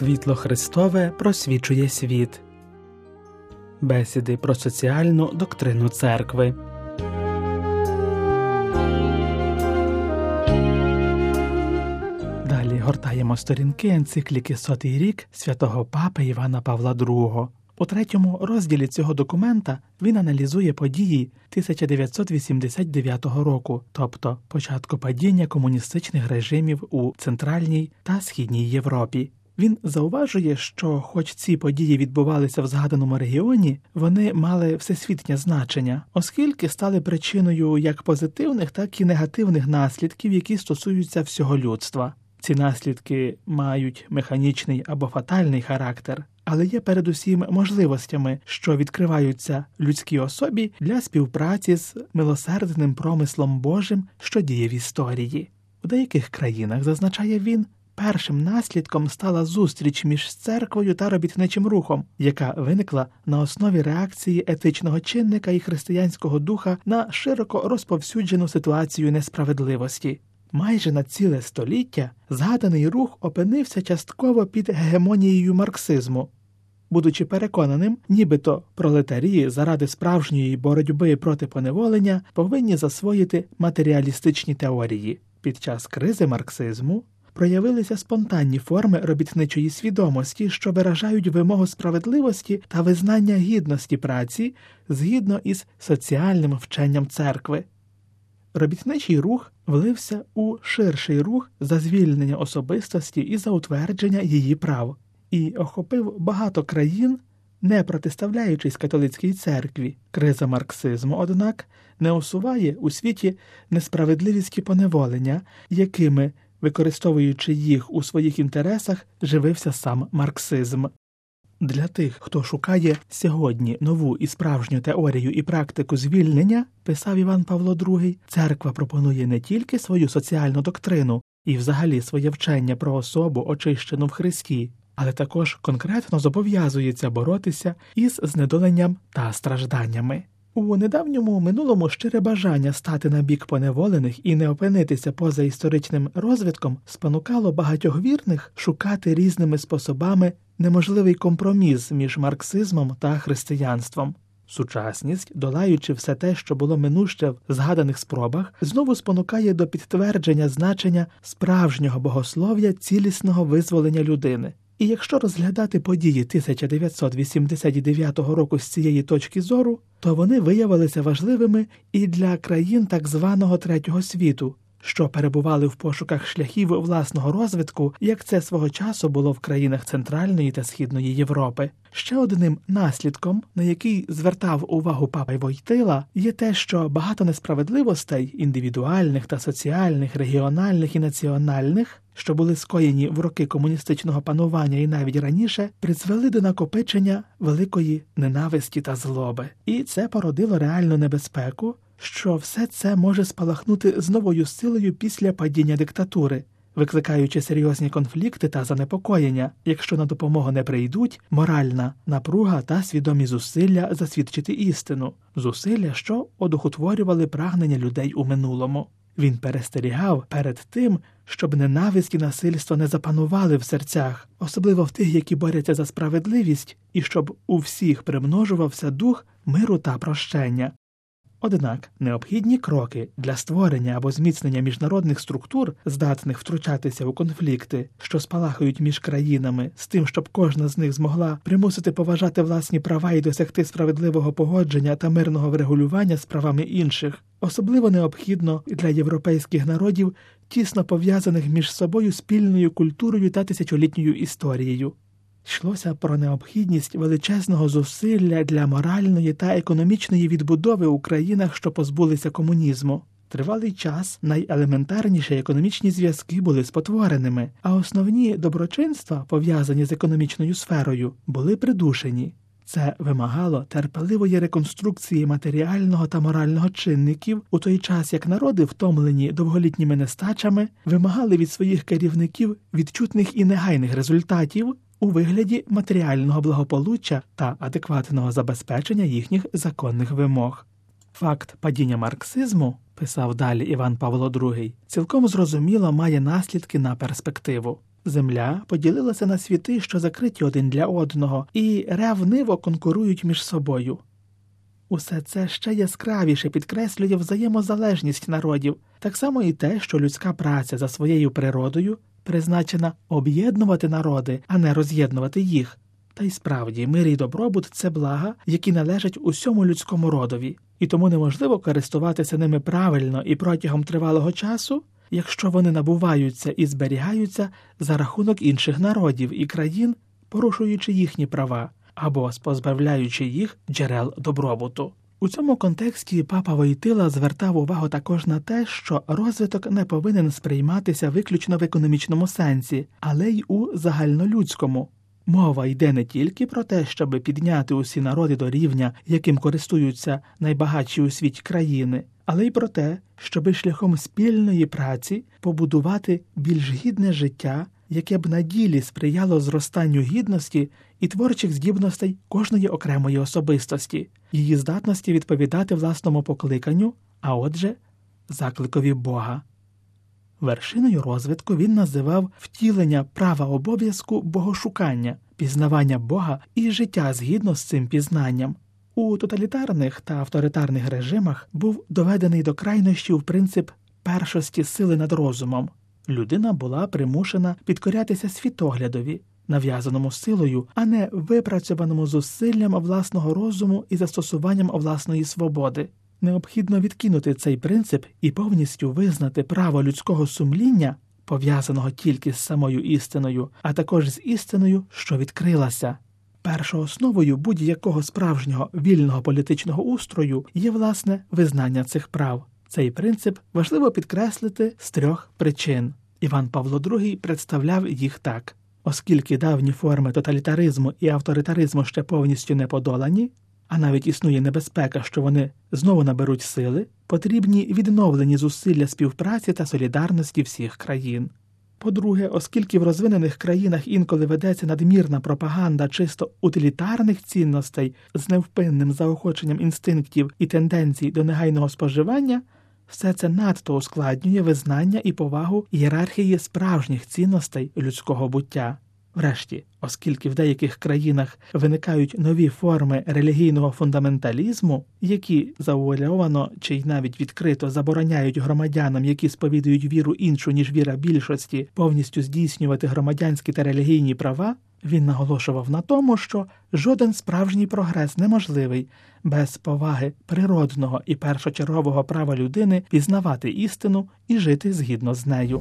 Світло Христове просвічує світ. Бесіди про соціальну доктрину церкви. Далі гортаємо сторінки енцикліки Сотий рік святого папи Івана Павла II. У третьому розділі цього документа він аналізує події 1989 року, тобто початку падіння комуністичних режимів у Центральній та Східній Європі. Він зауважує, що, хоч ці події відбувалися в згаданому регіоні, вони мали всесвітнє значення, оскільки стали причиною як позитивних, так і негативних наслідків, які стосуються всього людства. Ці наслідки мають механічний або фатальний характер, але є передусім можливостями, що відкриваються людській особі для співпраці з милосердним промислом Божим, що діє в історії. У деяких країнах, зазначає він, першим наслідком стала зустріч між церквою та робітничим рухом, яка виникла на основі реакції етичного чинника і християнського духа на широко розповсюджену ситуацію несправедливості. Майже на ціле століття згаданий рух опинився частково під гегемонією марксизму. Будучи переконаним, нібито пролетарії заради справжньої боротьби проти поневолення повинні засвоїти матеріалістичні теорії. Під час кризи марксизму проявилися спонтанні форми робітничої свідомості, що виражають вимогу справедливості та визнання гідності праці згідно із соціальним вченням церкви. Робітничий рух влився у ширший рух за звільнення особистості і за утвердження її прав, і охопив багато країн, не протиставляючись католицькій церкві. Криза марксизму, однак, не усуває у світі несправедливість поневолення, якими, використовуючи їх у своїх інтересах, живився сам марксизм. Для тих, хто шукає сьогодні нову і справжню теорію і практику звільнення, писав Іван Павло II, церква пропонує не тільки свою соціальну доктрину і взагалі своє вчення про особу, очищену в Христі, але також конкретно зобов'язується боротися із знедоленням та стражданнями. У недавньому минулому щире бажання стати на бік поневолених і не опинитися поза історичним розвитком спонукало багатьох вірних шукати різними способами неможливий компроміс між марксизмом та християнством. Сучасність, долаючи все те, що було минуще в згаданих спробах, знову спонукає до підтвердження значення справжнього богослов'я цілісного визволення людини. І якщо розглядати події 1989 року з цієї точки зору, то вони виявилися важливими і для країн так званого третього світу, що перебували в пошуках шляхів власного розвитку, як це свого часу було в країнах Центральної та Східної Європи. Ще одним наслідком, на який звертав увагу папа Войтила, є те, що багато несправедливостей індивідуальних та соціальних, регіональних і національних. Що були скоєні в роки комуністичного панування і навіть раніше, призвели до накопичення великої ненависті та злоби, і це породило реальну небезпеку, що все це може спалахнути з новою силою після падіння диктатури, викликаючи серйозні конфлікти та занепокоєння, якщо на допомогу не прийдуть моральна напруга та свідомі зусилля засвідчити істину, зусилля, що одухотворювали прагнення людей у минулому. Він перестерігав перед тим, щоб ненависть і насильство не запанували в серцях, особливо в тих, які борються за справедливість, і щоб у всіх примножувався дух миру та прощення. Однак необхідні кроки для створення або зміцнення міжнародних структур, здатних втручатися у конфлікти, що спалахують між країнами, з тим, щоб кожна з них змогла примусити поважати власні права і досягти справедливого погодження та мирного врегулювання з правами інших, особливо необхідно для європейських народів, тісно пов'язаних між собою спільною культурою та тисячолітньою історією. Йшлося про необхідність величезного зусилля для моральної та економічної відбудови у країнах, що позбулися комунізму. Тривалий час найелементарніші економічні зв'язки були спотвореними, а основні доброчинства, пов'язані з економічною сферою, були придушені. Це вимагало терпеливої реконструкції матеріального та морального чинників у той час, як народи, втомлені довголітніми нестачами, вимагали від своїх керівників відчутних і негайних результатів у вигляді матеріального благополуччя та адекватного забезпечення їхніх законних вимог. Факт падіння марксизму, писав далі Іван Павло II, цілком зрозуміло має наслідки на перспективу. Земля поділилася на світи, що закриті один для одного, і ревниво конкурують між собою. Усе це ще яскравіше підкреслює взаємозалежність народів, так само і те, що людська праця за своєю природою призначена об'єднувати народи, а не роз'єднувати їх. Та й справді мир і добробут це блага, які належать усьому людському родові, і тому неможливо користуватися ними правильно і протягом тривалого часу, якщо вони набуваються і зберігаються за рахунок інших народів і країн, порушуючи їхні права або позбавляючи їх джерел добробуту. У цьому контексті папа Войтила звертав увагу також на те, що розвиток не повинен сприйматися виключно в економічному сенсі, але й у загальнолюдському. Мова йде не тільки про те, щоб підняти усі народи до рівня, яким користуються найбагатші у світі країни, але й про те, щоби шляхом спільної праці побудувати більш гідне життя, яке б на ділі сприяло зростанню гідності і творчих здібностей кожної окремої особистості, її здатності відповідати власному покликанню, а отже, закликові Бога. Вершиною розвитку він називав втілення права обов'язку богошукання, пізнавання Бога і життя згідно з цим пізнанням. У тоталітарних та авторитарних режимах був доведений до крайнощів принцип першості сили над розумом. Людина була примушена підкорятися світоглядові, нав'язаному силою, а не випрацьованому зусиллям власного розуму і застосуванням власної свободи. Необхідно відкинути цей принцип і повністю визнати право людського сумління, пов'язаного тільки з самою істиною, а також з істиною, що відкрилася. Першоосновою будь-якого справжнього вільного політичного устрою є власне визнання цих прав. Цей принцип важливо підкреслити з трьох причин. Іван Павло II представляв їх так. Оскільки давні форми тоталітаризму і авторитаризму ще повністю не подолані, а навіть існує небезпека, що вони знову наберуть сили, потрібні відновлені зусилля співпраці та солідарності всіх країн. По-друге, оскільки в розвинених країнах інколи ведеться надмірна пропаганда чисто утилітарних цінностей з невпинним заохоченням інстинктів і тенденцій до негайного споживання, все це надто ускладнює визнання і повагу ієрархії справжніх цінностей людського буття. Врешті, оскільки в деяких країнах виникають нові форми релігійного фундаменталізму, які завуальовано чи й навіть відкрито забороняють громадянам, які сповідують віру іншу ніж віра більшості, повністю здійснювати громадянські та релігійні права, він наголошував на тому, що жоден справжній прогрес неможливий без поваги природного і першочергового права людини пізнавати істину і жити згідно з нею.